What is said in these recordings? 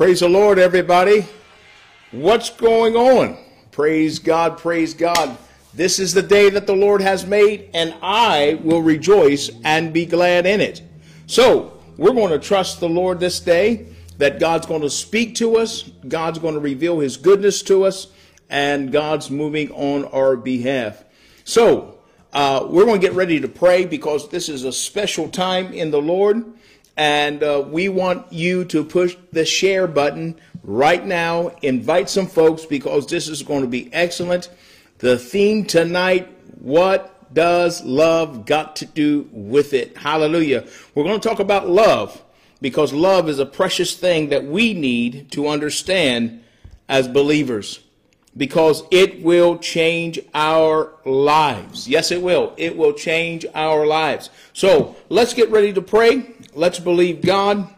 Praise the Lord, everybody. What's going on? Praise God, praise God. This is the day that the Lord has made, and I will rejoice and be glad in it. So, we're going to trust the Lord this day that God's going to speak to us, God's going to reveal his goodness to us, and God's moving on our behalf. So, uh, we're going to get ready to pray because this is a special time in the Lord. And uh, we want you to push the share button right now. Invite some folks because this is going to be excellent. The theme tonight, what does love got to do with it? Hallelujah. We're going to talk about love because love is a precious thing that we need to understand as believers because it will change our lives. Yes, it will. It will change our lives. So let's get ready to pray. Let's believe God.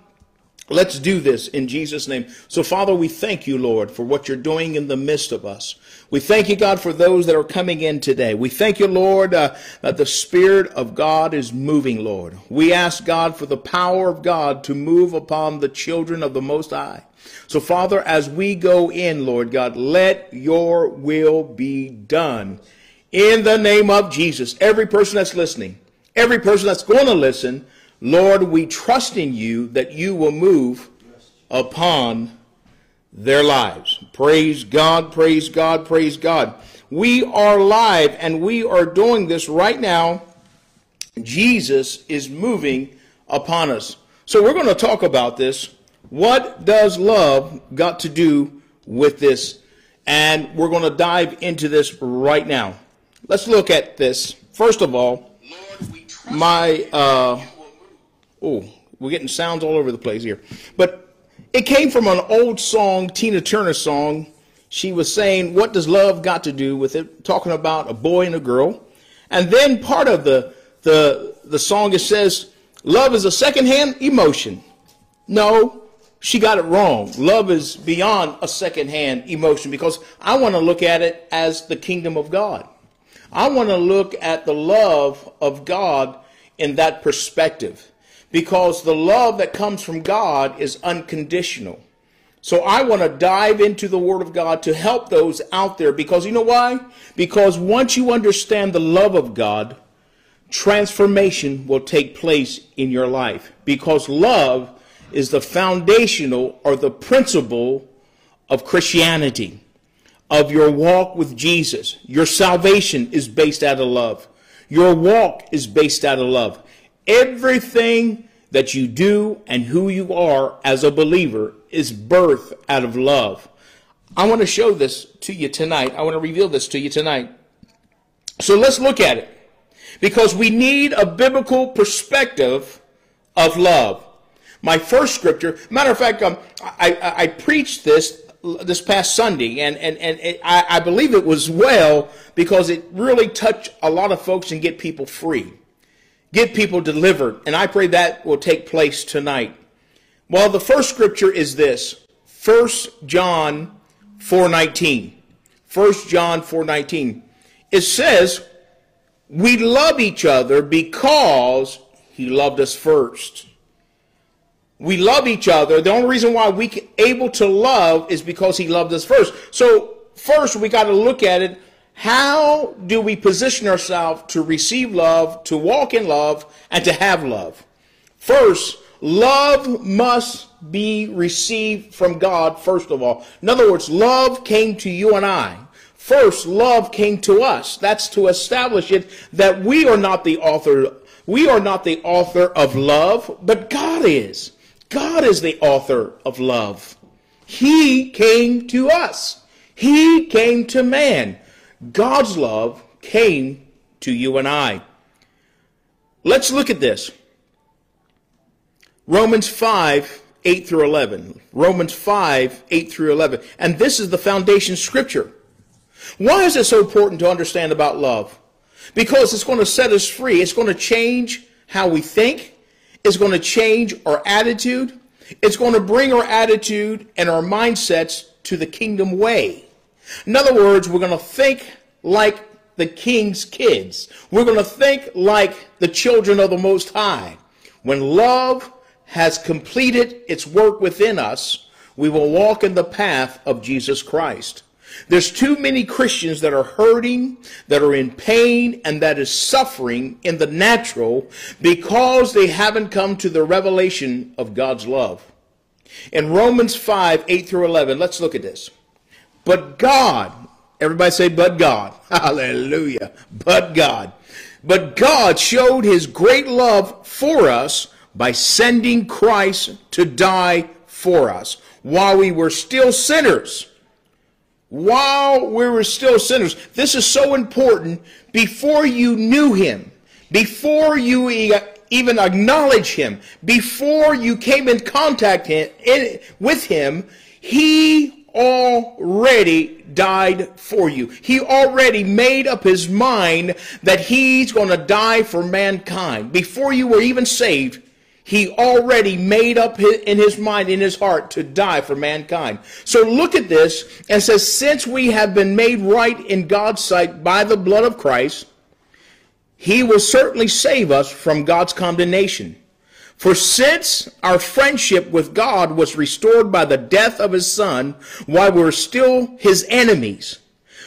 Let's do this in Jesus' name. So, Father, we thank you, Lord, for what you're doing in the midst of us. We thank you, God, for those that are coming in today. We thank you, Lord, uh, that the Spirit of God is moving, Lord. We ask, God, for the power of God to move upon the children of the Most High. So, Father, as we go in, Lord God, let your will be done in the name of Jesus. Every person that's listening, every person that's going to listen, Lord, we trust in you that you will move upon their lives. Praise God, praise God, praise God. We are live and we are doing this right now. Jesus is moving upon us. So we're going to talk about this. What does love got to do with this? And we're going to dive into this right now. Let's look at this. First of all, my uh, oh, we're getting sounds all over the place here. But it came from an old song, Tina Turner song. She was saying, What does love got to do with it? Talking about a boy and a girl. And then part of the, the, the song, it says, Love is a secondhand emotion. No, she got it wrong. Love is beyond a secondhand emotion because I want to look at it as the kingdom of God. I want to look at the love of God in that perspective because the love that comes from God is unconditional. So I want to dive into the Word of God to help those out there because you know why? Because once you understand the love of God, transformation will take place in your life because love is the foundational or the principle of Christianity, of your walk with Jesus. Your salvation is based out of love. Your walk is based out of love. Everything that you do and who you are as a believer is birth out of love. I want to show this to you tonight. I want to reveal this to you tonight. So let's look at it. Because we need a biblical perspective of love. My first scripture, matter of fact, um, I, I, I, preached this this past Sunday, and, and, and it, I, I believe it was well because it really touched a lot of folks and get people free get people delivered. And I pray that will take place tonight. Well, the first scripture is this 1 John 4:19. 1 John 4:19. It says, "We love each other because he loved us first." We love each other. The only reason why we are able to love is because he loved us first. So, first we got to look at it how do we position ourselves to receive love, to walk in love, and to have love? First, love must be received from God, first of all. In other words, love came to you and I. First, love came to us. That's to establish it that we are not the author. We are not the author of love, but God is. God is the author of love. He came to us. He came to man. God's love came to you and I. Let's look at this. Romans 5, 8 through 11. Romans 5, 8 through 11. And this is the foundation scripture. Why is it so important to understand about love? Because it's going to set us free. It's going to change how we think. It's going to change our attitude. It's going to bring our attitude and our mindsets to the kingdom way. In other words, we're going to think like the king's kids. We're going to think like the children of the Most High. When love has completed its work within us, we will walk in the path of Jesus Christ. There's too many Christians that are hurting, that are in pain, and that is suffering in the natural because they haven't come to the revelation of God's love. In Romans 5, 8 through 11, let's look at this. But God, everybody say, but God. Hallelujah. But God. But God showed his great love for us by sending Christ to die for us while we were still sinners while we were still sinners. This is so important. Before you knew him, before you even acknowledge him, before you came in contact with him, he already died for you. He already made up his mind that he's going to die for mankind. Before you were even saved, he already made up in his mind, in his heart, to die for mankind. So look at this and says, since we have been made right in God's sight by the blood of Christ, he will certainly save us from God's condemnation. For since our friendship with God was restored by the death of his son, while we we're still his enemies,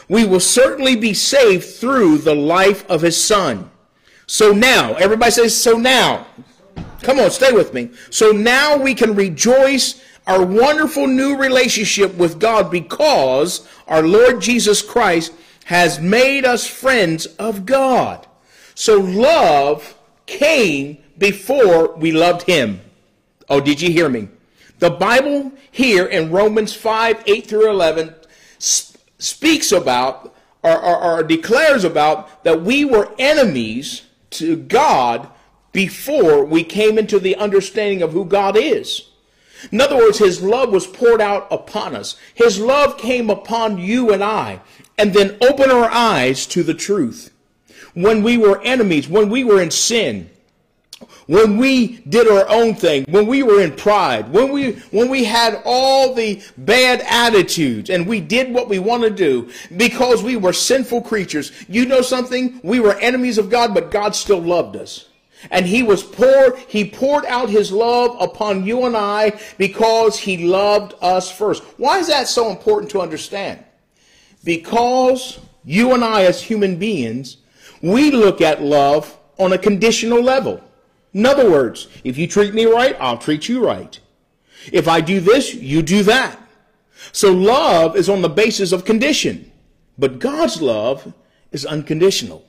we will certainly be saved through the life of his son. So now, everybody says, so now. Come on, stay with me. So now we can rejoice our wonderful new relationship with God because our Lord Jesus Christ has made us friends of God. So love came before we loved him. Oh, did you hear me? The Bible here in Romans 5, 8 through 11 speaks about or, or, or declares about that we were enemies to God before we came into the understanding of who God is. In other words, his love was poured out upon us. His love came upon you and I, and then opened our eyes to the truth. When we were enemies, when we were in sin, when we did our own thing, when we were in pride, when we, when we had all the bad attitudes and we did what we want to do because we were sinful creatures. You know something? We were enemies of God, but God still loved us. And he was poured, he poured out his love upon you and I because he loved us first. Why is that so important to understand? Because you and I as human beings, we look at love on a conditional level. In other words, if you treat me right, I'll treat you right. If I do this, you do that. So love is on the basis of condition. But God's love is unconditional.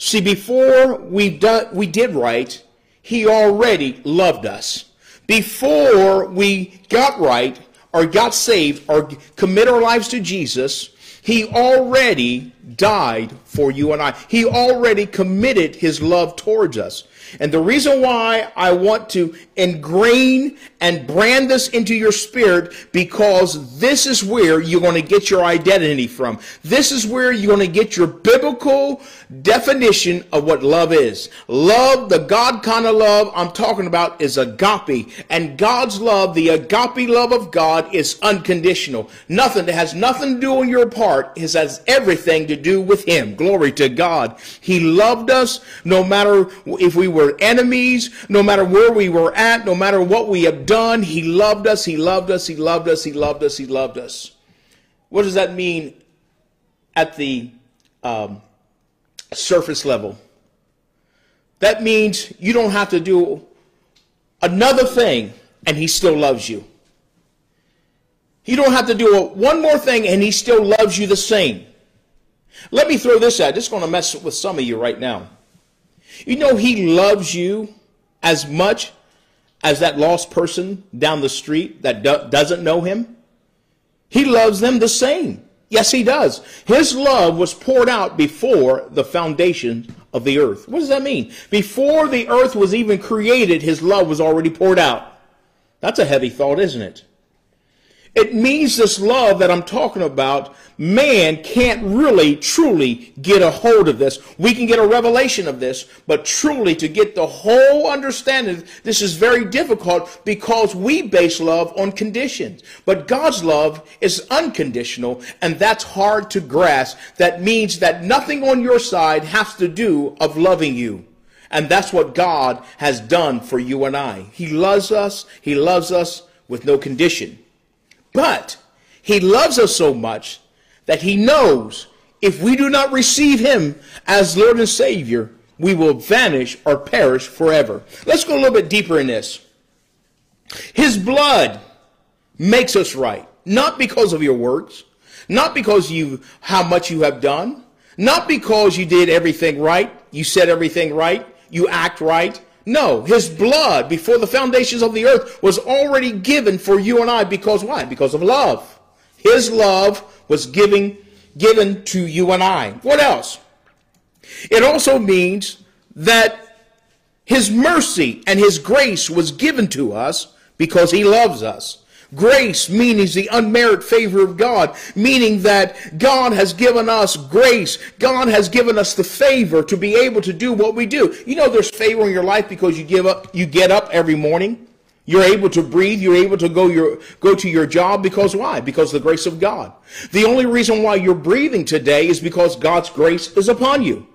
See, before we, done, we did right, he already loved us. Before we got right, or got saved, or commit our lives to Jesus, he already died for you and I. He already committed his love towards us. And the reason why I want to ingrain and brand this into your spirit because this is where you're going to get your identity from. This is where you're going to get your biblical definition of what love is. Love, the God kind of love I'm talking about is agape. And God's love, the agape love of God is unconditional. Nothing that has nothing to do on your part. It has everything to do with Him. Glory to God. He loved us no matter if we were enemies, no matter where we were at, no matter what we have done. He loved us. He loved us. He loved us. He loved us. He loved us. What does that mean at the um, surface level? That means you don't have to do another thing and he still loves you. You don't have to do one more thing and he still loves you the same. Let me throw this out. This is going to mess with some of you right now. You know, he loves you as much as that lost person down the street that do- doesn't know him. He loves them the same. Yes, he does. His love was poured out before the foundation of the earth. What does that mean? Before the earth was even created, his love was already poured out. That's a heavy thought, isn't it? It means this love that I'm talking about, man can't really, truly get a hold of this. We can get a revelation of this, but truly to get the whole understanding, this is very difficult because we base love on conditions. But God's love is unconditional, and that's hard to grasp. That means that nothing on your side has to do of loving you. And that's what God has done for you and I. He loves us. He loves us with no condition. But he loves us so much that he knows if we do not receive him as Lord and Savior, we will vanish or perish forever. Let's go a little bit deeper in this. His blood makes us right, not because of your works, not because you how much you have done, not because you did everything right, you said everything right, you act right. No, his blood before the foundations of the earth was already given for you and I because why? Because of love. His love was giving given to you and I. What else? It also means that his mercy and his grace was given to us because he loves us. Grace means the unmerited favor of God, meaning that God has given us grace. God has given us the favor to be able to do what we do. You know there's favor in your life because you give up you get up every morning. You're able to breathe, you're able to go your go to your job because why? Because the grace of God. The only reason why you're breathing today is because God's grace is upon you.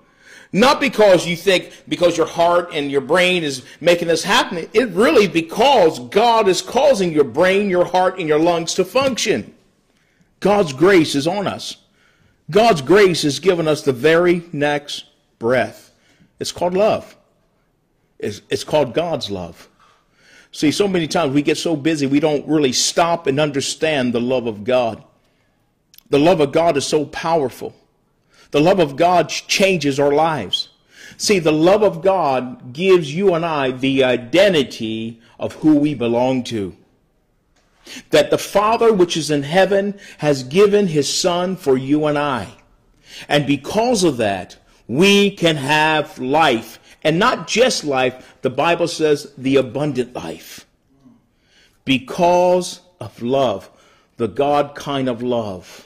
Not because you think because your heart and your brain is making this happen. It really because God is causing your brain, your heart, and your lungs to function. God's grace is on us. God's grace has given us the very next breath. It's called love. It's, it's called God's love. See, so many times we get so busy we don't really stop and understand the love of God. The love of God is so powerful. The love of God changes our lives. See, the love of God gives you and I the identity of who we belong to. That the Father which is in heaven has given his Son for you and I. And because of that, we can have life. And not just life, the Bible says the abundant life. Because of love, the God kind of love.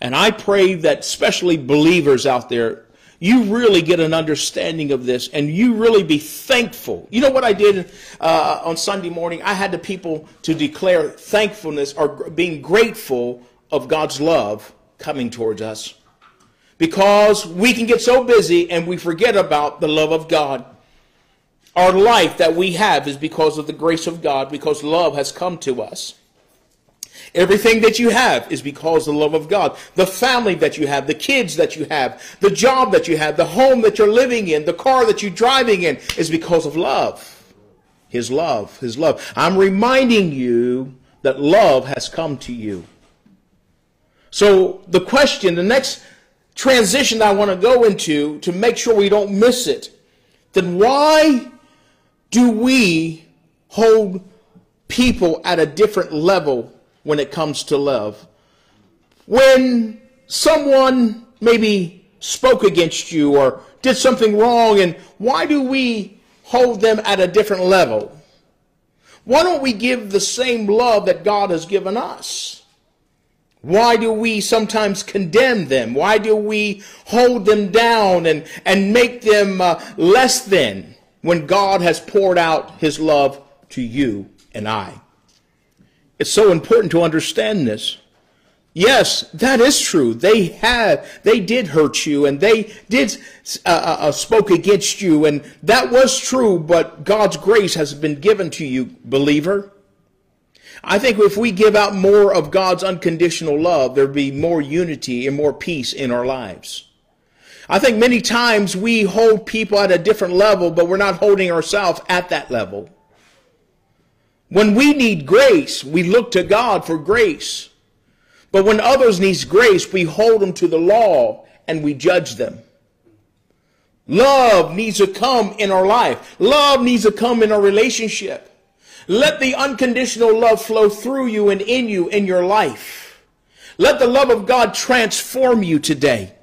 And I pray that especially believers out there, you really get an understanding of this and you really be thankful. You know what I did uh, on Sunday morning? I had the people to declare thankfulness or being grateful of God's love coming towards us. Because we can get so busy and we forget about the love of God. Our life that we have is because of the grace of God, because love has come to us. Everything that you have is because of the love of God. The family that you have, the kids that you have, the job that you have, the home that you're living in, the car that you're driving in is because of love. His love, His love. I'm reminding you that love has come to you. So the question, the next transition I want to go into to make sure we don't miss it, then why do we hold people at a different level when it comes to love. When someone maybe spoke against you or did something wrong, and why do we hold them at a different level? Why don't we give the same love that God has given us? Why do we sometimes condemn them? Why do we hold them down and, and make them uh, less than when God has poured out his love to you and I? It's so important to understand this. Yes, that is true. They had, they did hurt you, and they did uh, uh, uh, spoke against you, and that was true. But God's grace has been given to you, believer. I think if we give out more of God's unconditional love, there'd be more unity and more peace in our lives. I think many times we hold people at a different level, but we're not holding ourselves at that level. When we need grace, we look to God for grace. But when others need grace, we hold them to the law and we judge them. Love needs to come in our life. Love needs to come in our relationship. Let the unconditional love flow through you and in you in your life. Let the love of God transform you today.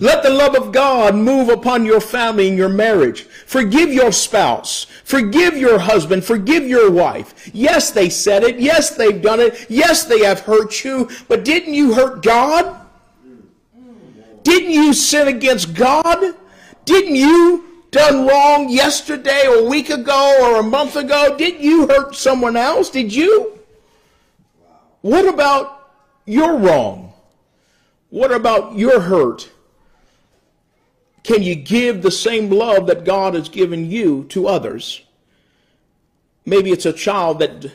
Let the love of God move upon your family and your marriage. Forgive your spouse. Forgive your husband. Forgive your wife. Yes, they said it. Yes, they've done it. Yes, they have hurt you. But didn't you hurt God? Didn't you sin against God? Didn't you done wrong yesterday or a week ago or a month ago? Didn't you hurt someone else? Did you? What about your wrong? What about your hurt? Can you give the same love that God has given you to others? Maybe it's a child that,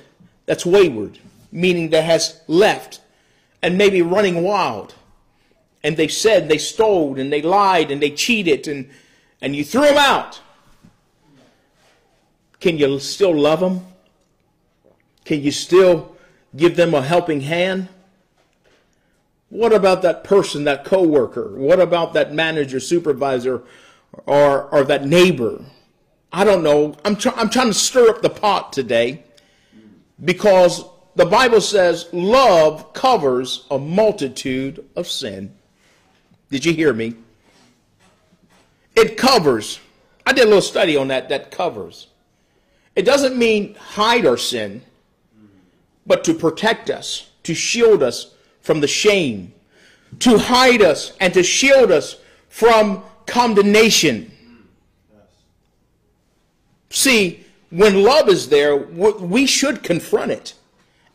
that's wayward. meaning that has left and maybe running wild. And they said they stole and they lied and they cheated and, and you threw them out. Can you still love them? Can you still give them a helping hand? What about that person, that coworker? What about that manager, supervisor, or, or that neighbor? I don't know. I'm, I'm trying to stir up the pot today because the Bible says love covers a multitude of sin. Did you hear me? It covers. I did a little study on that, that covers. It doesn't mean hide our sin, but to protect us, to shield us from the shame, to hide us and to shield us from condemnation. See, when love is there, we should confront it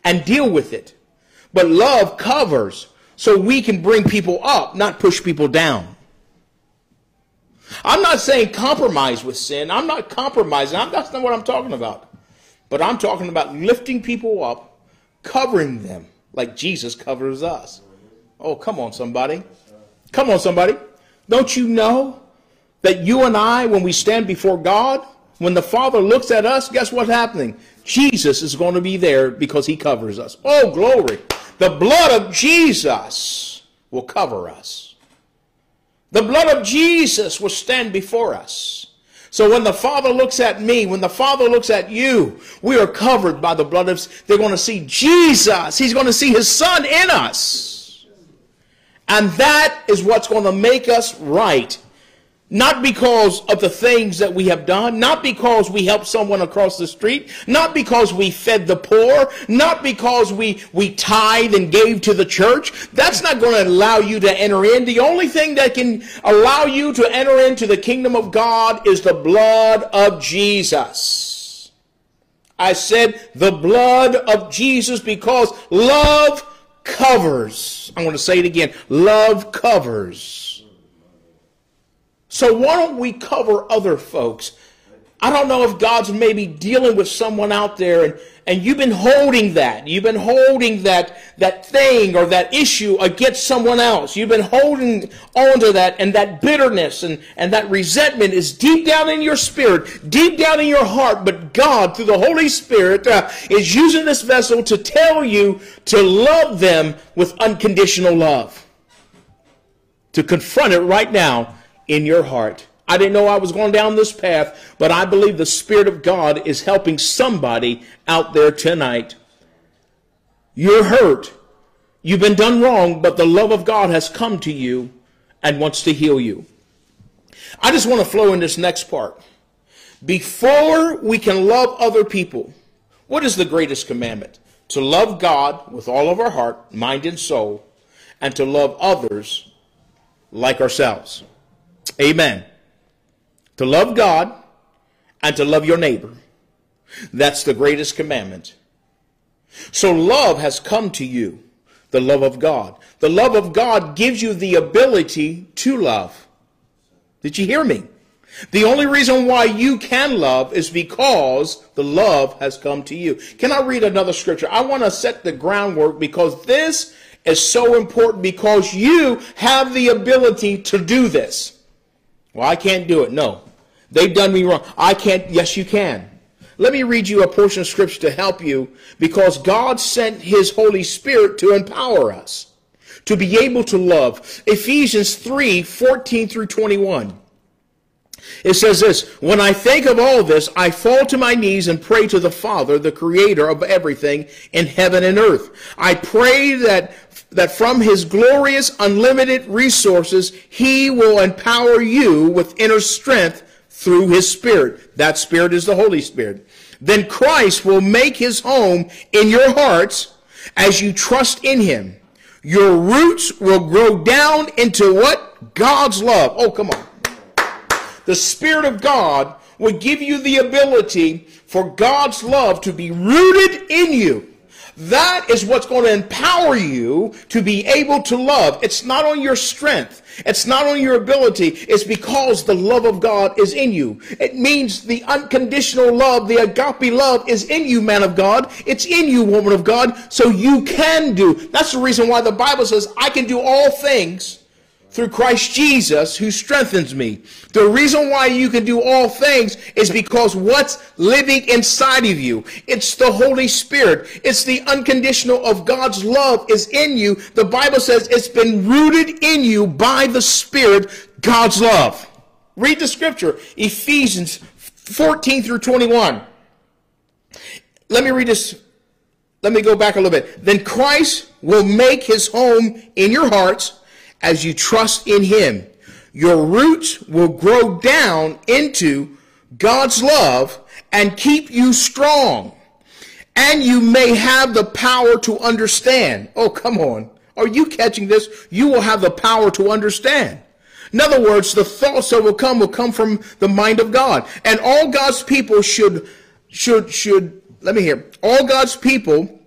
and deal with it. But love covers so we can bring people up, not push people down. I'm not saying compromise with sin. I'm not compromising. I'm, that's not what I'm talking about. But I'm talking about lifting people up, covering them like Jesus covers us. Oh, come on, somebody. Come on, somebody. Don't you know that you and I, when we stand before God, when the Father looks at us, guess what's happening? Jesus is going to be there because he covers us. Oh, glory. The blood of Jesus will cover us. The blood of Jesus will stand before us. So when the Father looks at me, when the Father looks at you, we are covered by the blood of, they're going to see Jesus. He's going to see his son in us. And that is what's going to make us right not because of the things that we have done, not because we helped someone across the street, not because we fed the poor, not because we, we tithe and gave to the church. That's not going to allow you to enter in. The only thing that can allow you to enter into the kingdom of God is the blood of Jesus. I said the blood of Jesus because love covers. I'm going to say it again. Love covers. So why don't we cover other folks? I don't know if God's maybe dealing with someone out there and, and you've been holding that. You've been holding that, that thing or that issue against someone else. You've been holding on to that and that bitterness and, and that resentment is deep down in your spirit, deep down in your heart. But God, through the Holy Spirit, uh, is using this vessel to tell you to love them with unconditional love. To confront it right now in your heart. I didn't know I was going down this path, but I believe the Spirit of God is helping somebody out there tonight. You're hurt. You've been done wrong, but the love of God has come to you and wants to heal you. I just want to flow in this next part. Before we can love other people, what is the greatest commandment? To love God with all of our heart, mind, and soul, and to love others like ourselves. Amen. To love God and to love your neighbor. That's the greatest commandment. So love has come to you, the love of God. The love of God gives you the ability to love. Did you hear me? The only reason why you can love is because the love has come to you. Can I read another scripture? I want to set the groundwork because this is so important because you have the ability to do this. Well, I can't do it. No. They've done me wrong. I can't. Yes, you can. Let me read you a portion of scripture to help you because God sent his Holy Spirit to empower us to be able to love. Ephesians 3 14 through 21. It says this When I think of all this, I fall to my knees and pray to the Father, the creator of everything in heaven and earth. I pray that, that from his glorious, unlimited resources, he will empower you with inner strength through his Spirit. That Spirit is the Holy Spirit. Then Christ will make his home in your hearts as you trust in him. Your roots will grow down into what? God's love. Oh, come on the Spirit of God would give you the ability for God's love to be rooted in you. That is what's going to empower you to be able to love. It's not on your strength. It's not on your ability. It's because the love of God is in you. It means the unconditional love, the agape love is in you, man of God. It's in you, woman of God. So you can do. That's the reason why the Bible says, I can do all things through Christ Jesus who strengthens me. The reason why you can do all things is because what's living inside of you. It's the Holy Spirit. It's the unconditional of God's love is in you. The Bible says it's been rooted in you by the Spirit, God's love. Read the scripture, Ephesians 14 through 21. Let me read this. Let me go back a little bit. Then Christ will make his home in your hearts as you trust in Him. Your roots will grow down into God's love and keep you strong. And you may have the power to understand. Oh, come on. Are you catching this? You will have the power to understand. In other words, the thoughts that will come will come from the mind of God. And all God's people should, should, should, let me hear. All God's people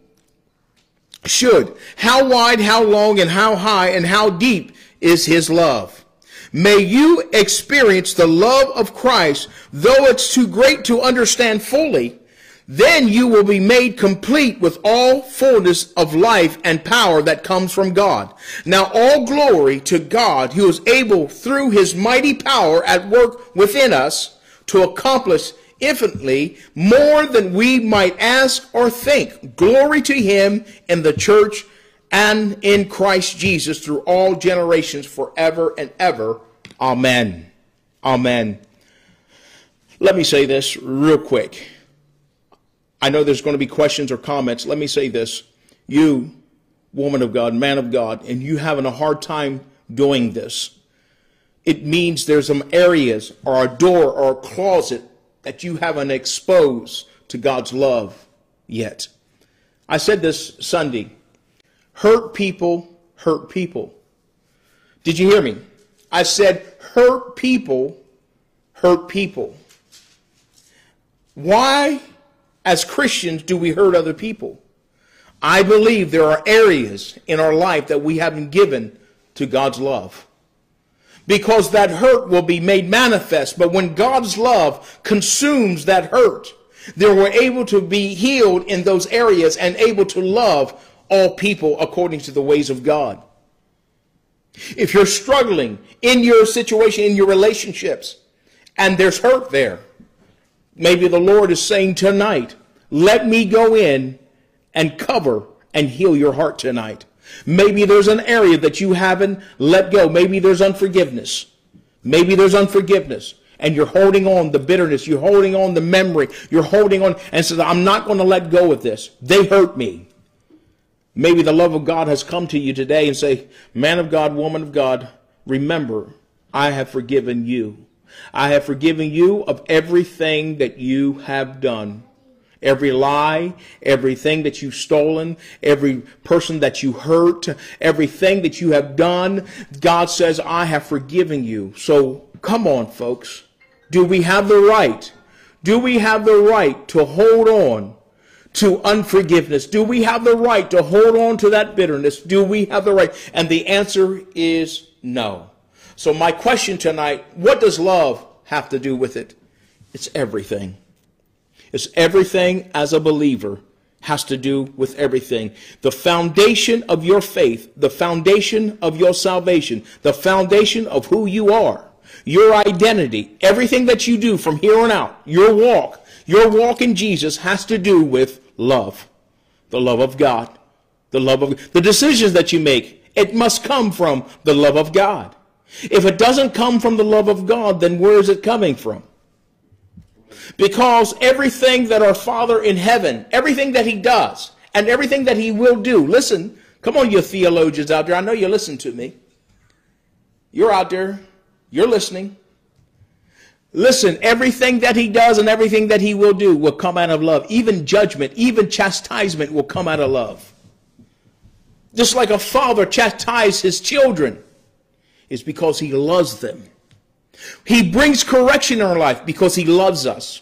should. How wide, how long, and how high, and how deep is his love? May you experience the love of Christ, though it's too great to understand fully. Then you will be made complete with all fullness of life and power that comes from God. Now all glory to God who is able through his mighty power at work within us to accomplish infinitely more than we might ask or think. Glory to him in the church and in Christ Jesus through all generations forever and ever. Amen. Amen. Let me say this real quick. I know there's going to be questions or comments. Let me say this. You, woman of God, man of God, and you having a hard time doing this, it means there's some areas or a door or a closet that you haven't exposed to God's love yet. I said this Sunday hurt people hurt people. Did you hear me? I said hurt people hurt people. Why, as Christians, do we hurt other people? I believe there are areas in our life that we haven't given to God's love because that hurt will be made manifest. But when God's love consumes that hurt, then we're able to be healed in those areas and able to love all people according to the ways of God. If you're struggling in your situation, in your relationships, and there's hurt there, maybe the Lord is saying tonight, let me go in and cover and heal your heart tonight. Maybe there's an area that you haven't let go. Maybe there's unforgiveness. Maybe there's unforgiveness. And you're holding on the bitterness. You're holding on the memory. You're holding on and says, I'm not going to let go of this. They hurt me. Maybe the love of God has come to you today and say, man of God, woman of God, remember, I have forgiven you. I have forgiven you of everything that you have done every lie, everything that you've stolen, every person that you hurt, everything that you have done. God says, I have forgiven you. So come on, folks. Do we have the right? Do we have the right to hold on to unforgiveness? Do we have the right to hold on to that bitterness? Do we have the right? And the answer is no. So my question tonight, what does love have to do with it? It's everything. It's everything as a believer has to do with everything. The foundation of your faith, the foundation of your salvation, the foundation of who you are, your identity, everything that you do from here on out, your walk, your walk in Jesus has to do with love. The love of God. The love of the decisions that you make, it must come from the love of God. If it doesn't come from the love of God, then where is it coming from? Because everything that our Father in heaven, everything that He does, and everything that He will do, listen, come on, you theologians out there, I know you listen to me. You're out there, you're listening. Listen, everything that He does and everything that He will do will come out of love. Even judgment, even chastisement will come out of love. Just like a father chastises his children, is because he loves them. He brings correction in our life because he loves us.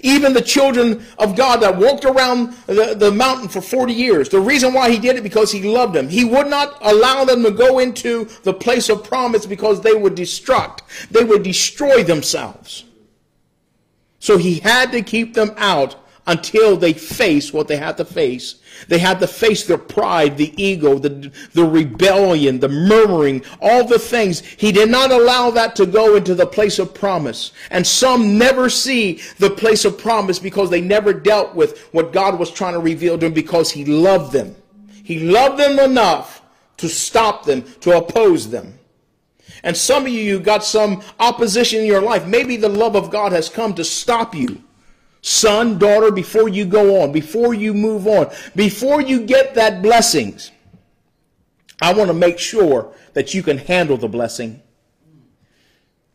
Even the children of God that walked around the, the mountain for 40 years, the reason why he did it because he loved them. He would not allow them to go into the place of promise because they would destruct. They would destroy themselves. So he had to keep them out until they face what they had to face. They had to face their pride, the ego, the, the rebellion, the murmuring, all the things. He did not allow that to go into the place of promise. And some never see the place of promise because they never dealt with what God was trying to reveal to them because he loved them. He loved them enough to stop them, to oppose them. And some of you got some opposition in your life. Maybe the love of God has come to stop you son, daughter, before you go on, before you move on, before you get that blessings, I want to make sure that you can handle the blessing.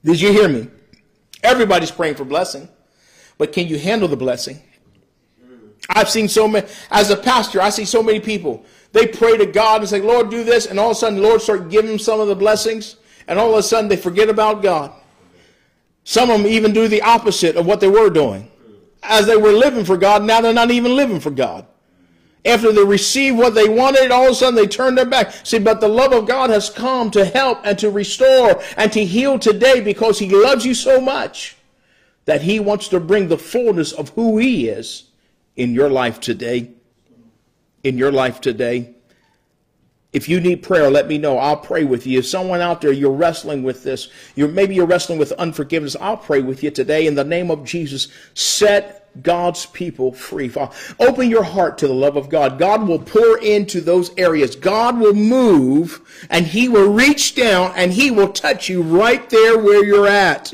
Did you hear me? Everybody's praying for blessing, but can you handle the blessing? I've seen so many, as a pastor, I see so many people. They pray to God and say, Lord, do this, and all of a sudden Lord start giving them some of the blessings, and all of a sudden they forget about God. Some of them even do the opposite of what they were doing as they were living for God, now they're not even living for God. After they received what they wanted, all of a sudden they turn their back. See, but the love of God has come to help and to restore and to heal today because He loves you so much that He wants to bring the fullness of who He is in your life today. In your life today. If you need prayer, let me know. I'll pray with you. If someone out there you're wrestling with this, you're maybe you're wrestling with unforgiveness, I'll pray with you today in the name of Jesus. Set God's people free. Open your heart to the love of God. God will pour into those areas. God will move and he will reach down and he will touch you right there where you're at.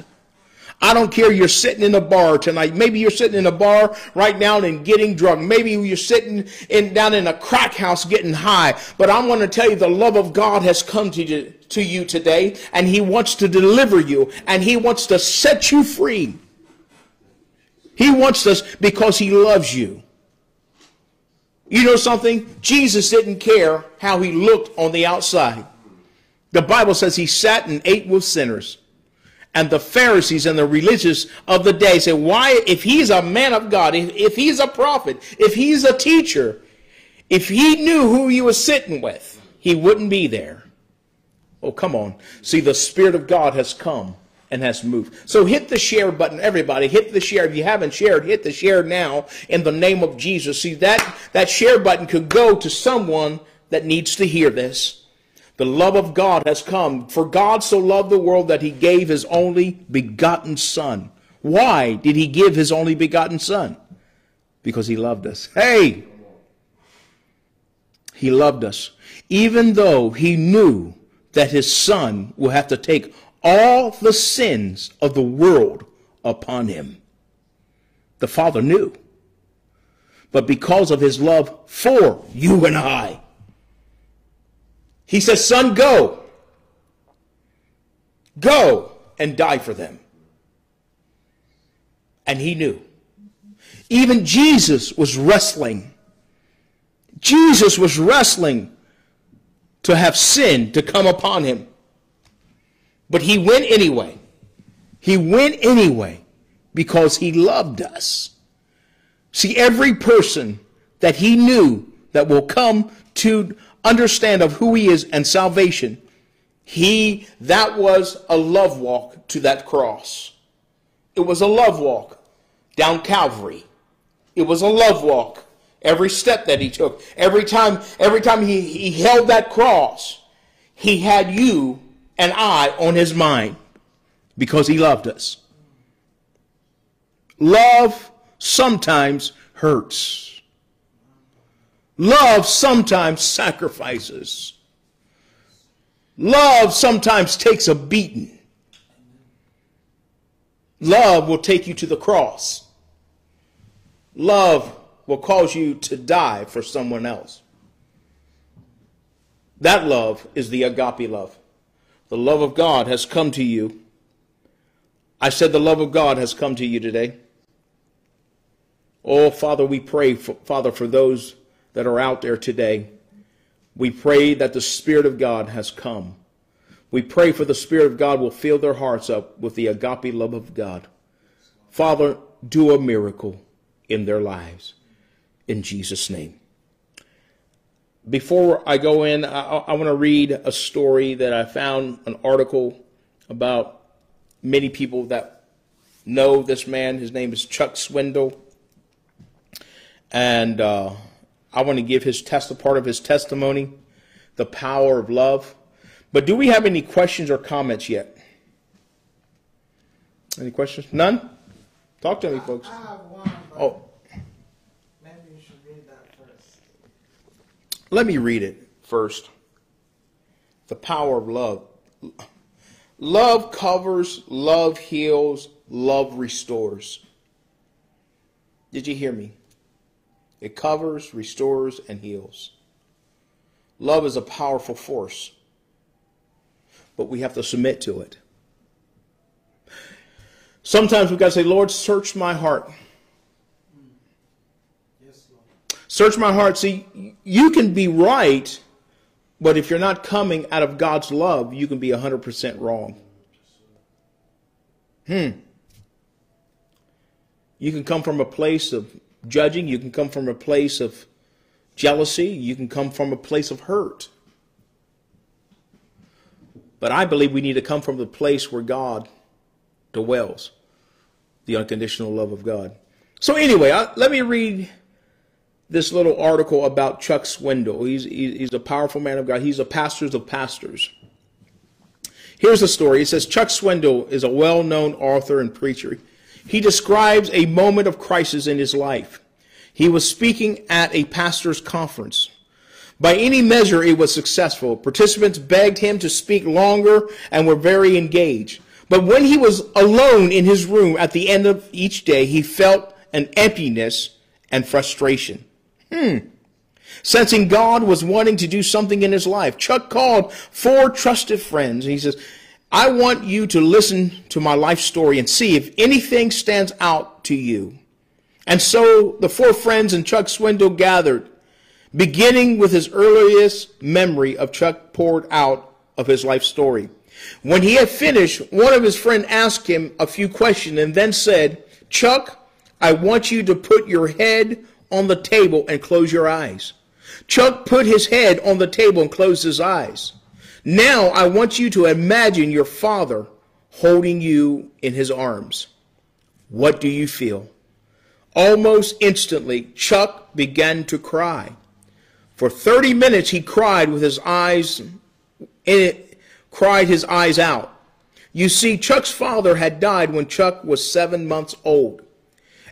I don't care you're sitting in a bar tonight. Maybe you're sitting in a bar right now and getting drunk. Maybe you're sitting in, down in a crack house getting high. But I'm going to tell you the love of God has come to you, to you today and he wants to deliver you and he wants to set you free. He wants us because he loves you. You know something? Jesus didn't care how he looked on the outside. The Bible says he sat and ate with sinners and the Pharisees and the religious of the day say, why, if he's a man of God, if, if he's a prophet, if he's a teacher, if he knew who he was sitting with, he wouldn't be there. Oh, come on. See, the Spirit of God has come and has moved. So hit the share button, everybody. Hit the share. If you haven't shared, hit the share now in the name of Jesus. See, that, that share button could go to someone that needs to hear this. The love of God has come. For God so loved the world that he gave his only begotten Son. Why did he give his only begotten Son? Because he loved us. Hey! He loved us. Even though he knew that his Son will have to take all the sins of the world upon him. The Father knew. But because of his love for you and I, he says, Son, go. Go and die for them. And he knew. Even Jesus was wrestling. Jesus was wrestling to have sin to come upon him. But he went anyway. He went anyway because he loved us. See, every person that he knew that will come to understand of who he is and salvation, he, that was a love walk to that cross. It was a love walk down Calvary. It was a love walk. Every step that he took, every time, every time he, he held that cross, he had you and I on his mind because he loved us. Love sometimes hurts. Love sometimes sacrifices. Love sometimes takes a beating. Love will take you to the cross. Love will cause you to die for someone else. That love is the agape love. The love of God has come to you. I said the love of God has come to you today. Oh, Father, we pray, for, Father, for those that are out there today. We pray that the Spirit of God has come. We pray for the Spirit of God will fill their hearts up with the agape love of God. Father, do a miracle in their lives. In Jesus' name. Before I go in, I, I want to read a story that I found, an article about many people that know this man. His name is Chuck Swindoll. And uh, I want to give his test a part of his testimony, the power of love. But do we have any questions or comments yet? Any questions? None? Talk to me, folks. I have one. Oh, Maybe you should read that first. let me read it first. The power of love. Love covers, love heals, love restores. Did you hear me? It covers, restores, and heals. Love is a powerful force, but we have to submit to it. Sometimes we've got to say, Lord, search my heart. Yes, Lord. Search my heart. See, you can be right, but if you're not coming out of God's love, you can be 100% wrong. Hmm. You can come from a place of judging, you can come from a place of jealousy, you can come from a place of hurt. But I believe we need to come from the place where God dwells, the unconditional love of God. So, anyway, I, let me read this little article about Chuck Swindoll. He's, he's a powerful man of God. He's a pastor of pastors. Here's the story. It says Chuck Swindoll is a well known author and preacher. He describes a moment of crisis in his life. He was speaking at a pastor's conference. By any measure, it was successful. Participants begged him to speak longer and were very engaged. But when he was alone in his room at the end of each day, he felt an emptiness and frustration. Hmm. Sensing God was wanting to do something in his life, Chuck called four trusted friends he says, I want you to listen to my life story and see if anything stands out to you. And so the four friends and Chuck Swindoll gathered, beginning with his earliest memory of Chuck poured out of his life story. When he had finished, one of his friends asked him a few questions and then said, Chuck, I want you to put your head on the table and close your eyes. Chuck put his head on the table and closed his eyes. Now I want you to imagine your father holding you in his arms. What do you feel? Almost instantly, Chuck began to cry. For 30 minutes, he cried with his eyes, it, cried his eyes out. You see, Chuck's father had died when Chuck was seven months old.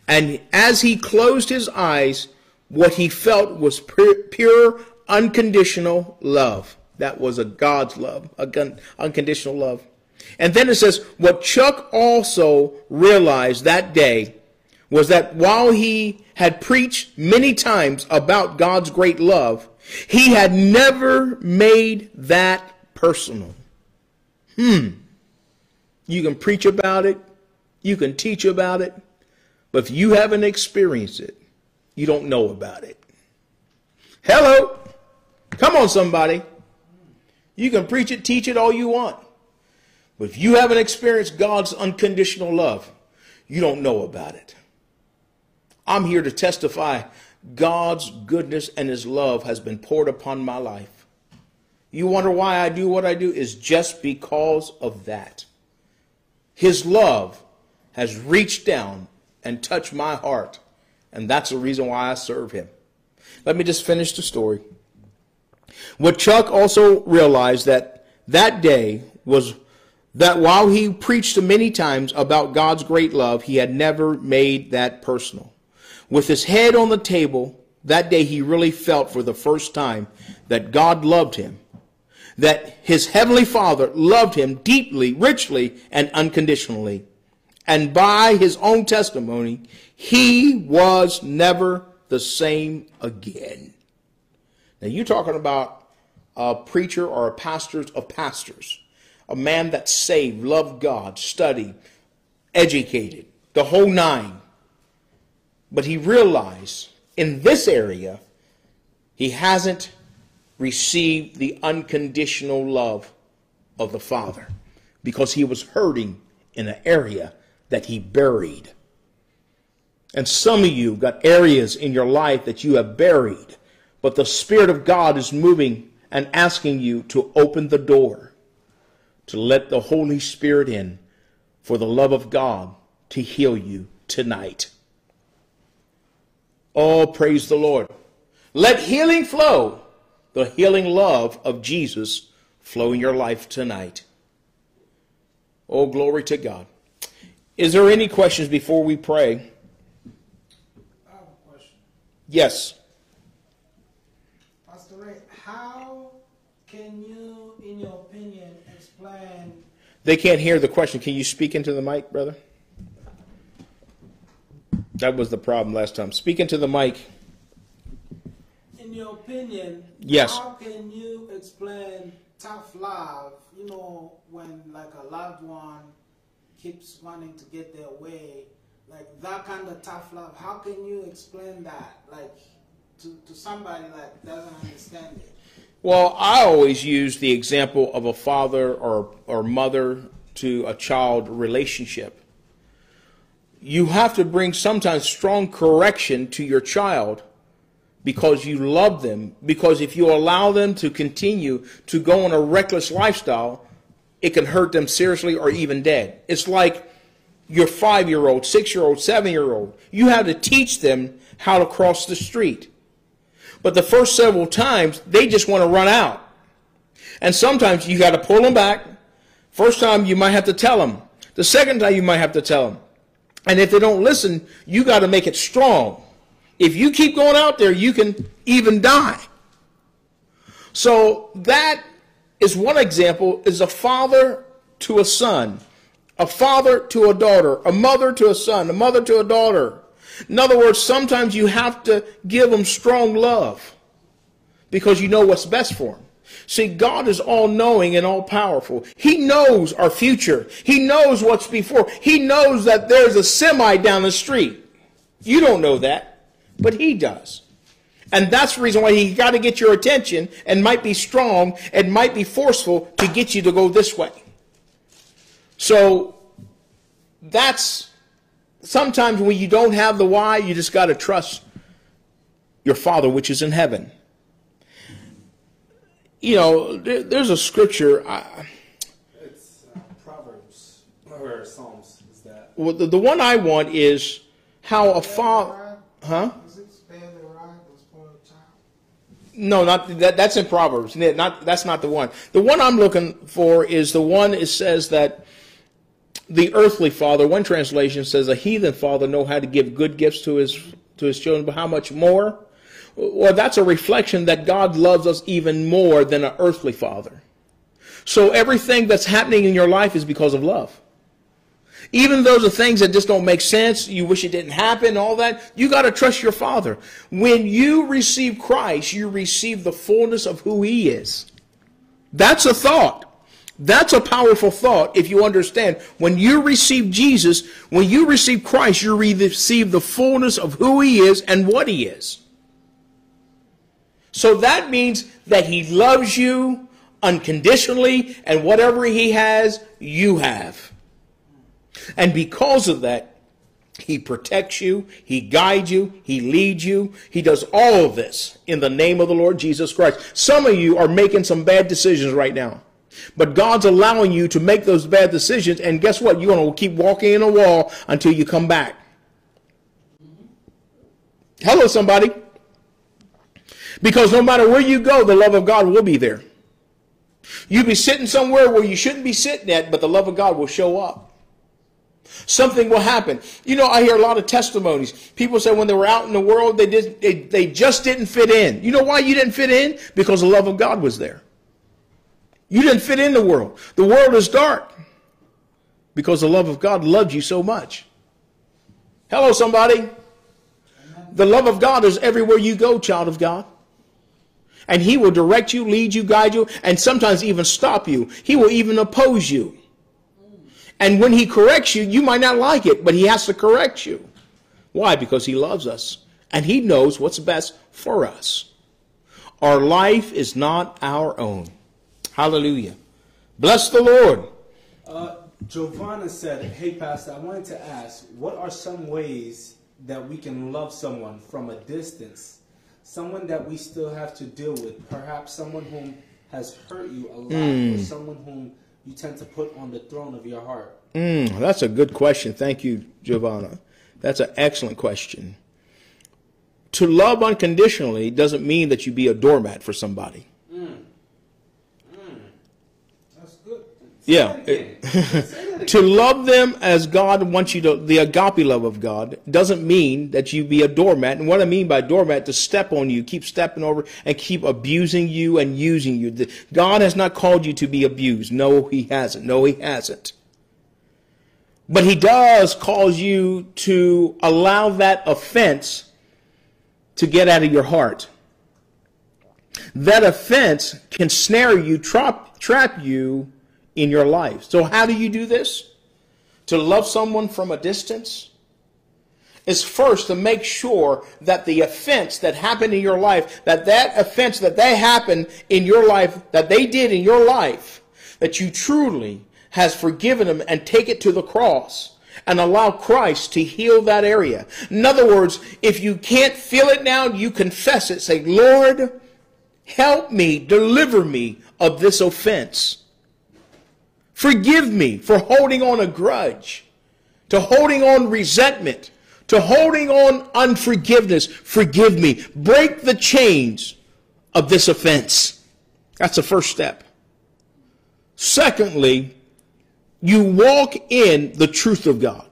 And as he closed his eyes, what he felt was pure, unconditional love. That was a God's love, a unconditional love. And then it says, what Chuck also realized that day was that while he had preached many times about God's great love, he had never made that personal. Hmm. You can preach about it, you can teach about it, but if you haven't experienced it, you don't know about it. Hello. Come on, somebody. You can preach it, teach it all you want. But if you haven't experienced God's unconditional love, you don't know about it. I'm here to testify God's goodness and his love has been poured upon my life. You wonder why I do what I do? Is just because of that. His love has reached down and touched my heart, and that's the reason why I serve him. Let me just finish the story. What Chuck also realized that that day was that while he preached many times about God's great love, he had never made that personal. With his head on the table, that day he really felt for the first time that God loved him, that his heavenly Father loved him deeply, richly, and unconditionally. And by his own testimony, he was never the same again. Now, you're talking about a preacher or a pastor of pastors, a man that saved, loved God, studied, educated, the whole nine. But he realized in this area, he hasn't received the unconditional love of the Father because he was hurting in an area that he buried. And some of you got areas in your life that you have buried, but the Spirit of God is moving and asking you to open the door, to let the Holy Spirit in for the love of God to heal you tonight. Oh, praise the Lord. Let healing flow, the healing love of Jesus flow in your life tonight. Oh, glory to God. Is there any questions before we pray? I have a question. Yes. Pastor Ray, how can you, in your opinion, explain They can't hear the question. Can you speak into the mic, brother? That was the problem last time. Speak into the mic. in your opinion, Yes. how can you explain tough love, you know, when like a loved one keeps wanting to get their way, like that kind of tough love, how can you explain that? Like to, to somebody that doesn't understand it. Well, I always use the example of a father or, or mother to a child relationship. You have to bring sometimes strong correction to your child because you love them. Because if you allow them to continue to go on a reckless lifestyle, it can hurt them seriously or even dead. It's like your five year old, six year old, seven year old. You have to teach them how to cross the street. But the first several times, they just want to run out. And sometimes you got to pull them back. First time, you might have to tell them. The second time, you might have to tell them. And if they don't listen, you got to make it strong. If you keep going out there, you can even die. So that is one example is a father to a son, a father to a daughter, a mother to a son, a mother to a daughter. In other words, sometimes you have to give them strong love because you know what's best for them. See, God is all knowing and all powerful. He knows our future. He knows what's before. He knows that there's a semi down the street. You don't know that, but He does. And that's the reason why He got to get your attention and might be strong and might be forceful to get you to go this way. So that's sometimes when you don't have the why, you just got to trust your Father which is in heaven. You know, there, there's a scripture. I, It's uh, Proverbs or Psalms. Is that? well, the, the one I want is how a father. Huh? Is it the rod and spoil the child? No, not that. That's in Proverbs. Not that's not the one. The one I'm looking for is the one. It says that the earthly father. One translation says a heathen father know how to give good gifts to his to his children, but how much more? Well, that's a reflection that God loves us even more than an earthly father. So everything that's happening in your life is because of love. Even those are things that just don't make sense, you wish it didn't happen, all that, you got to trust your Father. When you receive Christ, you receive the fullness of who He is. That's a thought. That's a powerful thought if you understand. When you receive Jesus, when you receive Christ, you receive the fullness of who He is and what He is. So that means that He loves you unconditionally, and whatever He has, you have. And because of that, He protects you, He guides you, He leads you. He does all of this in the name of the Lord Jesus Christ. Some of you are making some bad decisions right now. But God's allowing you to make those bad decisions, and guess what? You're going to keep walking in a wall until you come back. Hello, somebody. Because no matter where you go, the love of God will be there. You'll be sitting somewhere where you shouldn't be sitting at, but the love of God will show up. Something will happen. You know, I hear a lot of testimonies. People say when they were out in the world, they did they, they just didn't fit in. You know why you didn't fit in? Because the love of God was there. You didn't fit in the world. The world is dark because the love of God loved you so much. Hello, somebody. The love of God is everywhere you go, child of God. And He will direct you, lead you, guide you, and sometimes even stop you. He will even oppose you. And when He corrects you, you might not like it, but He has to correct you. Why? Because He loves us and He knows what's best for us. Our life is not our own. Hallelujah. Bless the Lord. Uh, Giovanna said, "Hey, Pastor, I wanted to ask, what are some ways that we can love someone from a distance, someone that we still have to deal with, perhaps someone whom has hurt you a lot, or someone whom you tend to put on the throne of your heart? Mm, that's a good question. Thank you, Giovanna. That's an excellent question. To love unconditionally doesn't mean that you be a doormat for somebody. That's good. Yeah. to love them as God wants you to, the agape love of God, doesn't mean that you be a doormat. And what I mean by doormat, to step on you, keep stepping over, and keep abusing you and using you. God has not called you to be abused. No, He hasn't. No, He hasn't. But He does cause you to allow that offense to get out of your heart. That offense can snare you, trap, trap you in your life. So, how do you do this? To love someone from a distance? Is first to make sure that the offense that happened in your life, that that offense that they happened in your life, that they did in your life, that you truly has forgiven them and take it to the cross and allow Christ to heal that area. In other words, if you can't feel it now, you confess it. Say, Lord, help me, deliver me of this offense. Forgive me for holding on a grudge, to holding on resentment, to holding on unforgiveness. Forgive me. Break the chains of this offense. That's the first step. Secondly, you walk in the truth of God.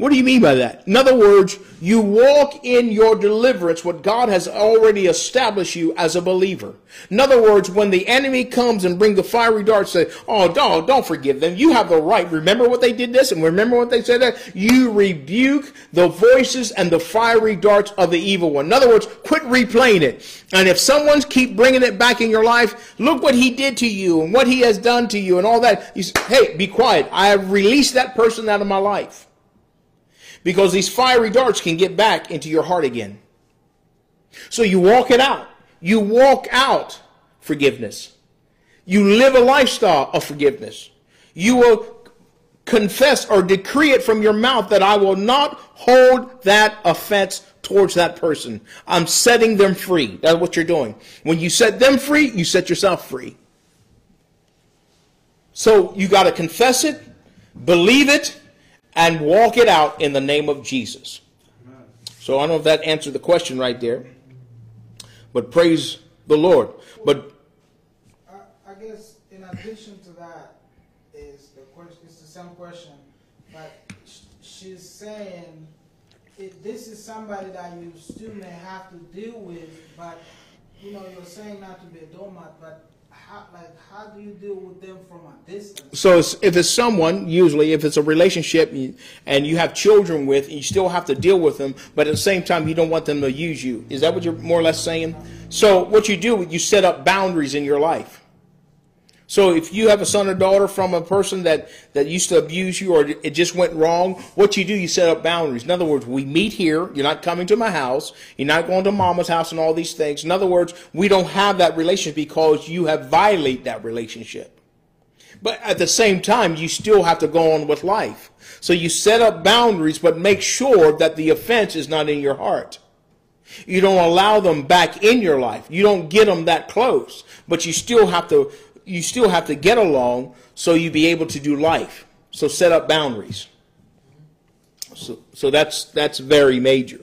What do you mean by that? In other words, you walk in your deliverance, what God has already established you as a believer. In other words, when the enemy comes and bring the fiery darts, say, "Oh, don't don't forgive them. You have the right. Remember what they did this, and remember what they said that." You rebuke the voices and the fiery darts of the evil one. In other words, quit replaying it. And if someone's keep bringing it back in your life, look what he did to you and what he has done to you and all that. You say, "Hey, be quiet. I have released that person out of my life." Because these fiery darts can get back into your heart again. So you walk it out. You walk out forgiveness. You live a lifestyle of forgiveness. You will confess or decree it from your mouth that I will not hold that offense towards that person. I'm setting them free. That's what you're doing. When you set them free, you set yourself free. So you got to confess it, believe it, and walk it out in the name of Jesus. So I don't know if that answered the question right there, but praise the Lord. But I, I guess in addition to that is the question. It's the same question, but sh- she's saying this is somebody that you still may have to deal with, but you know you're saying not to be a doormat, but how do you deal with them from a distance? so if it's someone, usually if it's a relationship and you have children with, you still have to deal with them, but at the same time you don't want them to use you. Is that what you're more or less saying? So what you do, you set up boundaries in your life. So if you have a son or daughter from a person that, that used to abuse you or it just went wrong, what you do, you set up boundaries. In other words, we meet here. You're not coming to my house. You're not going to mama's house and all these things. In other words, we don't have that relationship because you have violated that relationship. But at the same time, you still have to go on with life. So you set up boundaries, but make sure that the offense is not in your heart. You don't allow them back in your life. You don't get them that close, but you still have to you still have to get along so you be able to do life. So set up boundaries. So so that's that's very major.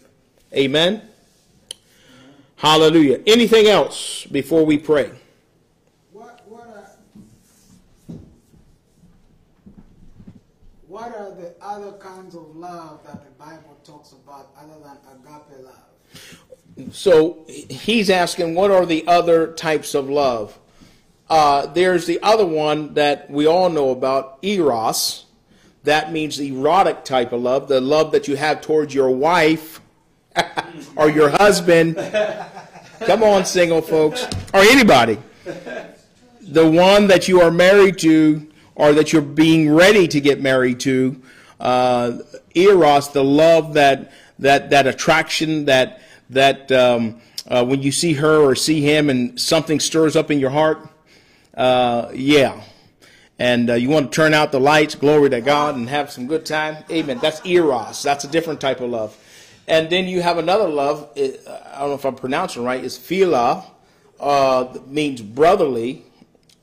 Amen. Hallelujah. Anything else before we pray? What what are what are the other kinds of love that the Bible talks about other than agape love? So he's asking, what are the other types of love? Uh, there's the other one that we all know about, eros. That means erotic type of love, the love that you have towards your wife or your husband. Come on, single folks, or anybody. The one that you are married to or that you're being ready to get married to. Uh, eros, the love that that that attraction that that um, uh, when you see her or see him and something stirs up in your heart. Uh, yeah. And uh, you want to turn out the lights, glory to God, and have some good time. Amen. That's eros. That's a different type of love. And then you have another love. It, I don't know if I'm pronouncing right. It's phila, uh, means brotherly,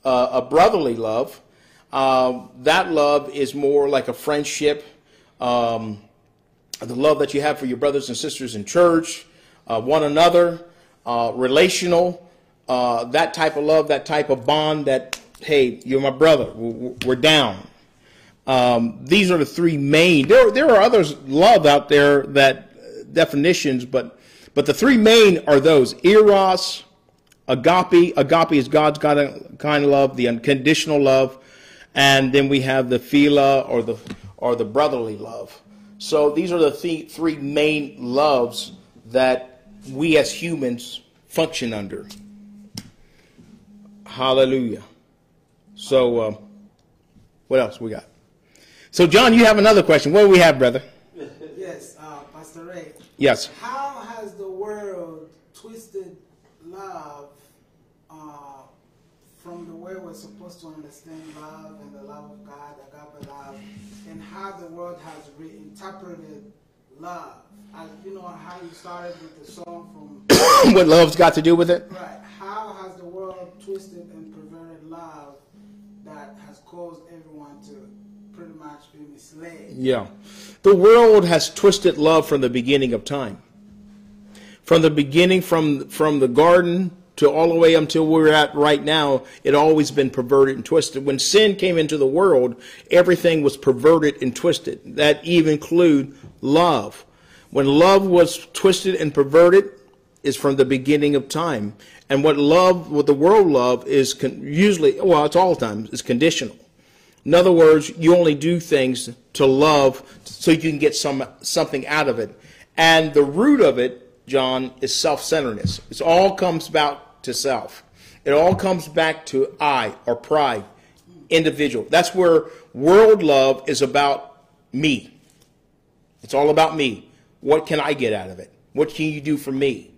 uh, a brotherly love. Um, that love is more like a friendship, um, the love that you have for your brothers and sisters in church, uh, one another, uh, relational, uh, that type of love, that type of bond that, hey, you're my brother, we're, down. Um, these are the three main. There, there are others love out there that definitions, but but the three main are those: eros, agape. Agape is God's kind of, kind of love, the unconditional love, and then we have the phila or the or the brotherly love. So these are the th- three main loves that we as humans function under. Hallelujah. So, uh, what else we got? So, John, you have another question. What do we have, brother? Yes, uh, Pastor Ray. Yes. How has the world twisted love uh, from the way we're supposed to understand love and the love of God, agape love, and how the world has reinterpreted love? As, you know how you started with the song from what love's got to do with it? right. Twisted and perverted love that has caused everyone to pretty much be misled? Yeah. The world has twisted love from the beginning of time. From the beginning, from, from the garden to all the way until we're at right now, it always been perverted and twisted. When sin came into the world, everything was perverted and twisted. That even include love. When love was twisted and perverted, is from the beginning of time. And what love, what the world love is usually, well, it's all the time, is conditional. In other words, you only do things to love so you can get some something out of it. And the root of it, John, is self-centeredness. It all comes back to self. It all comes back to I or pride, individual. That's where world love is about me. It's all about me. What can I get out of it? What can you do for me?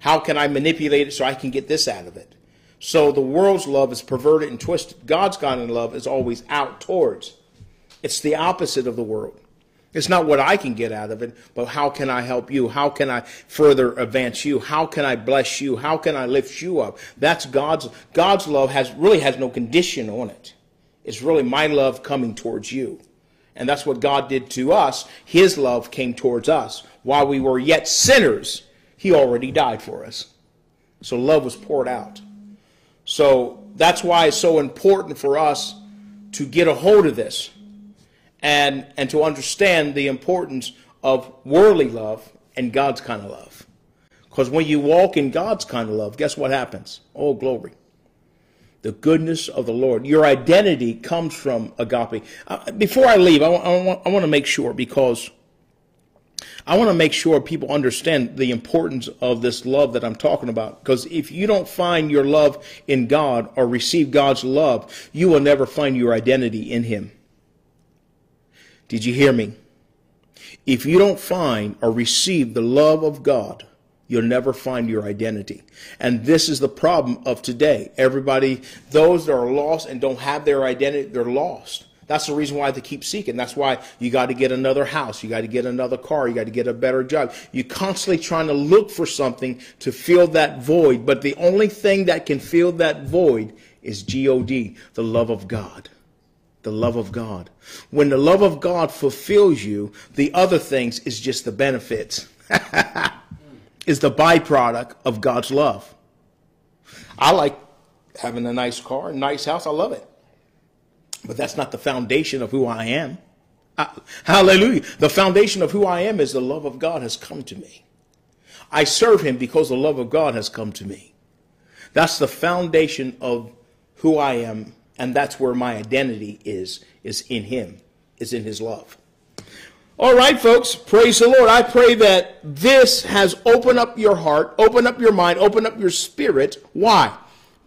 How can I manipulate it so I can get this out of it? So the world's love is perverted and twisted. God's God of love is always out towards. It's the opposite of the world. It's not what I can get out of it, but how can I help you? How can I further advance you? How can I bless you? How can I lift you up? That's God's God's love has really has no condition on it. It's really my love coming towards you. And that's what God did to us. His love came towards us. While we were yet sinners, he already died for us. So love was poured out. So that's why it's so important for us to get a hold of this and, and to understand the importance of worldly love and God's kind of love. Because when you walk in God's kind of love, guess what happens? Oh, glory. The goodness of the Lord. Your identity comes from agape. Uh, before I leave, I I, I want to make sure because I want to make sure people understand the importance of this love that I'm talking about. Because if you don't find your love in God or receive God's love, you will never find your identity in Him. Did you hear me? If you don't find or receive the love of God, you'll never find your identity. And this is the problem of today. Everybody, those that are lost and don't have their identity, they're lost. That's the reason why they keep seeking. That's why you got to get another house. You got to get another car. You got to get a better job. You're constantly trying to look for something to fill that void. But the only thing that can fill that void is G-O-D, the love of God. The love of God. When the love of God fulfills you, the other things is just the benefits. is the byproduct of God's love. I like having a nice car, a nice house. I love it. But that's not the foundation of who I am. Uh, hallelujah. The foundation of who I am is the love of God has come to me. I serve him because the love of God has come to me. That's the foundation of who I am, and that's where my identity is, is in him, is in his love. All right, folks, praise the Lord. I pray that this has opened up your heart, opened up your mind, opened up your spirit. Why?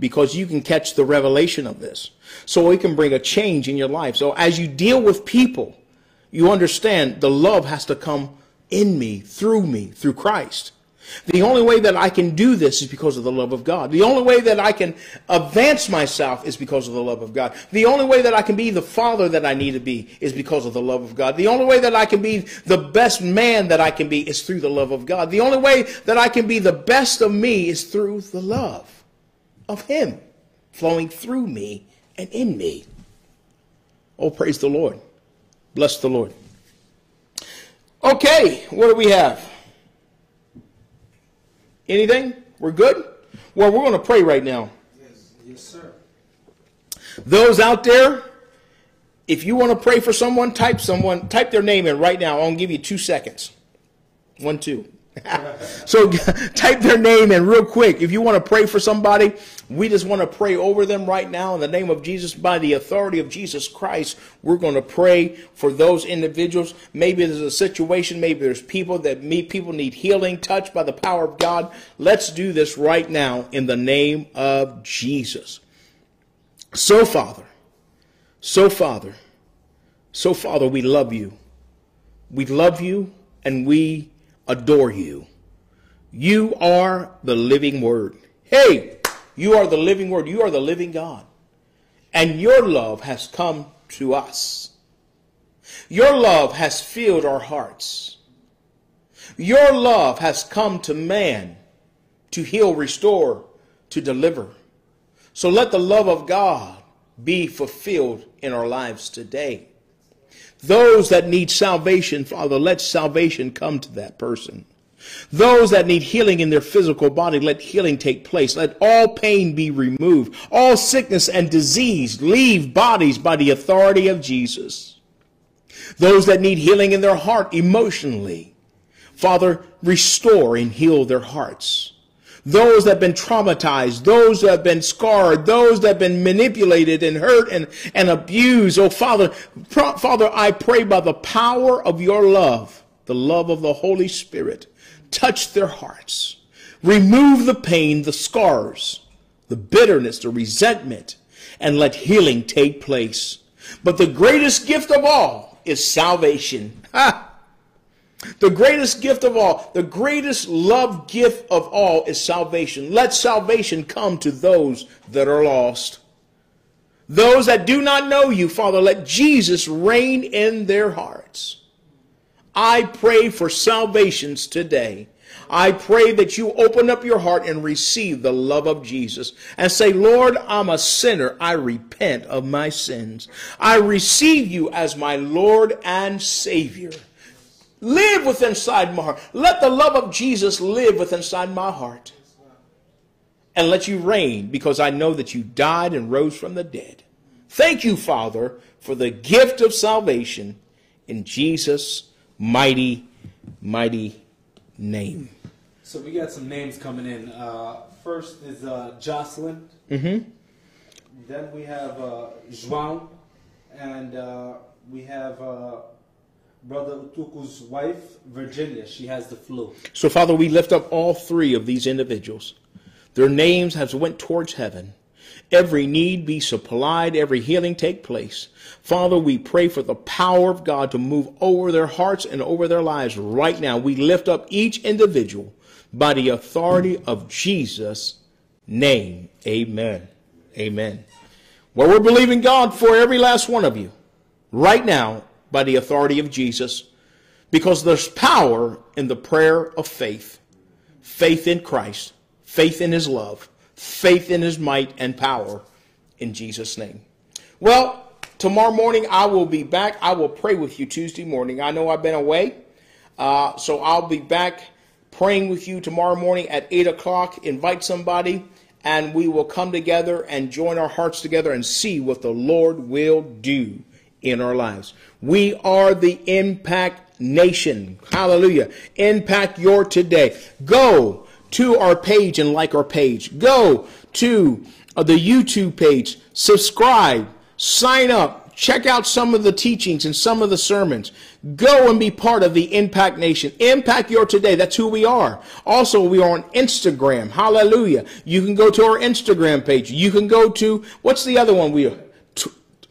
Because you can catch the revelation of this. So it can bring a change in your life. So as you deal with people, you understand the love has to come in me, through me, through Christ. The only way that I can do this is because of the love of God. The only way that I can advance myself is because of the love of God. The only way that I can be the father that I need to be is because of the love of God. The only way that I can be the best man that I can be is through the love of God. The only way that I can be the best of me is through the love of Him flowing through me and in me. Oh, praise the Lord. Bless the Lord. Okay, what do we have? Anything? We're good? Well, we're going to pray right now. Yes, yes, sir. Those out there, if you want to pray for someone, type someone, type their name in right now. I'll give you two seconds. One, two. so type their name in real quick. If you want to pray for somebody, we just want to pray over them right now in the name of Jesus. By the authority of Jesus Christ, we're going to pray for those individuals. Maybe there's a situation, maybe there's people that meet people need healing, touched by the power of God. Let's do this right now in the name of Jesus. So, Father, so, Father, so, Father, we love you. We love you and we adore you. You are the living word. Hey, you are the living word. You are the living God. And your love has come to us. Your love has filled our hearts. Your love has come to man to heal, restore, to deliver. So let the love of God be fulfilled in our lives today. Those that need salvation, Father, let salvation come to that person. Those that need healing in their physical body, let healing take place. Let all pain be removed. All sickness and disease leave bodies by the authority of Jesus. Those that need healing in their heart emotionally, Father, restore and heal their hearts those that have been traumatized, those that have been scarred, those that have been manipulated and hurt and, and abused. Oh, Father, Father, I pray by the power of your love, the love of the Holy Spirit, touch their hearts. Remove the pain, the scars, the bitterness, the resentment, and let healing take place. But the greatest gift of all is salvation. Ha! The greatest gift of all, the greatest love gift of all is salvation. Let salvation come to those that are lost. Those that do not know you, Father, let Jesus reign in their hearts. I pray for salvations today. I pray that you open up your heart and receive the love of Jesus and say, Lord, I'm a sinner. I repent of my sins. I receive you as my Lord and Savior. Live within inside my heart. Let the love of Jesus live within inside my heart. And let you reign because I know that you died and rose from the dead. Thank you, Father, for the gift of salvation in Jesus' mighty, mighty name. So we got some names coming in. Uh, first is uh, Jocelyn. Mm-hmm. Then we have uh, João. And uh, we have uh, Brother Utuku's wife, Virginia. She has the flu. So, Father, we lift up all three of these individuals. Their names have went towards heaven. Every need be supplied, every healing take place. Father, we pray for the power of God to move over their hearts and over their lives right now. We lift up each individual by the authority of Jesus' name. Amen. Amen. Well, we're believing God for every last one of you right now by the authority of Jesus because there's power in the prayer of faith. Faith in Christ, faith in his love, faith in his might and power in Jesus' name. Well, tomorrow morning I will be back. I will pray with you Tuesday morning. I know I've been away, uh, so I'll be back praying with you tomorrow morning at 8 o'clock. Invite somebody, and we will come together and join our hearts together and see what the Lord will do in our lives. We are the impact nation. Hallelujah. Impact your today. Go to our page and like our page. Go to uh, the YouTube page. Subscribe. Sign up. Check out some of the teachings and some of the sermons. Go and be part of the Impact Nation. Impact your today. That's who we are. Also, we are on Instagram. Hallelujah. You can go to our Instagram page. You can go to, what's the other one we are?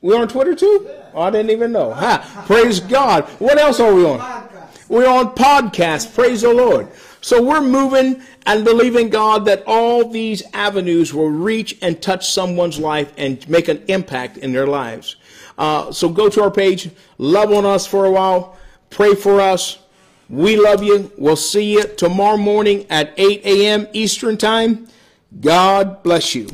We're on Twitter too? Oh, I didn't even know. Ha! Praise God. What else are we on? We're on podcast. Praise the Lord. So we're moving and believing God that all these avenues will reach and touch someone's life and make an impact in their lives. Uh, so go to our page, love on us for a while, pray for us. We love you. We'll see you tomorrow morning at 8 a.m. Eastern Time. God bless you.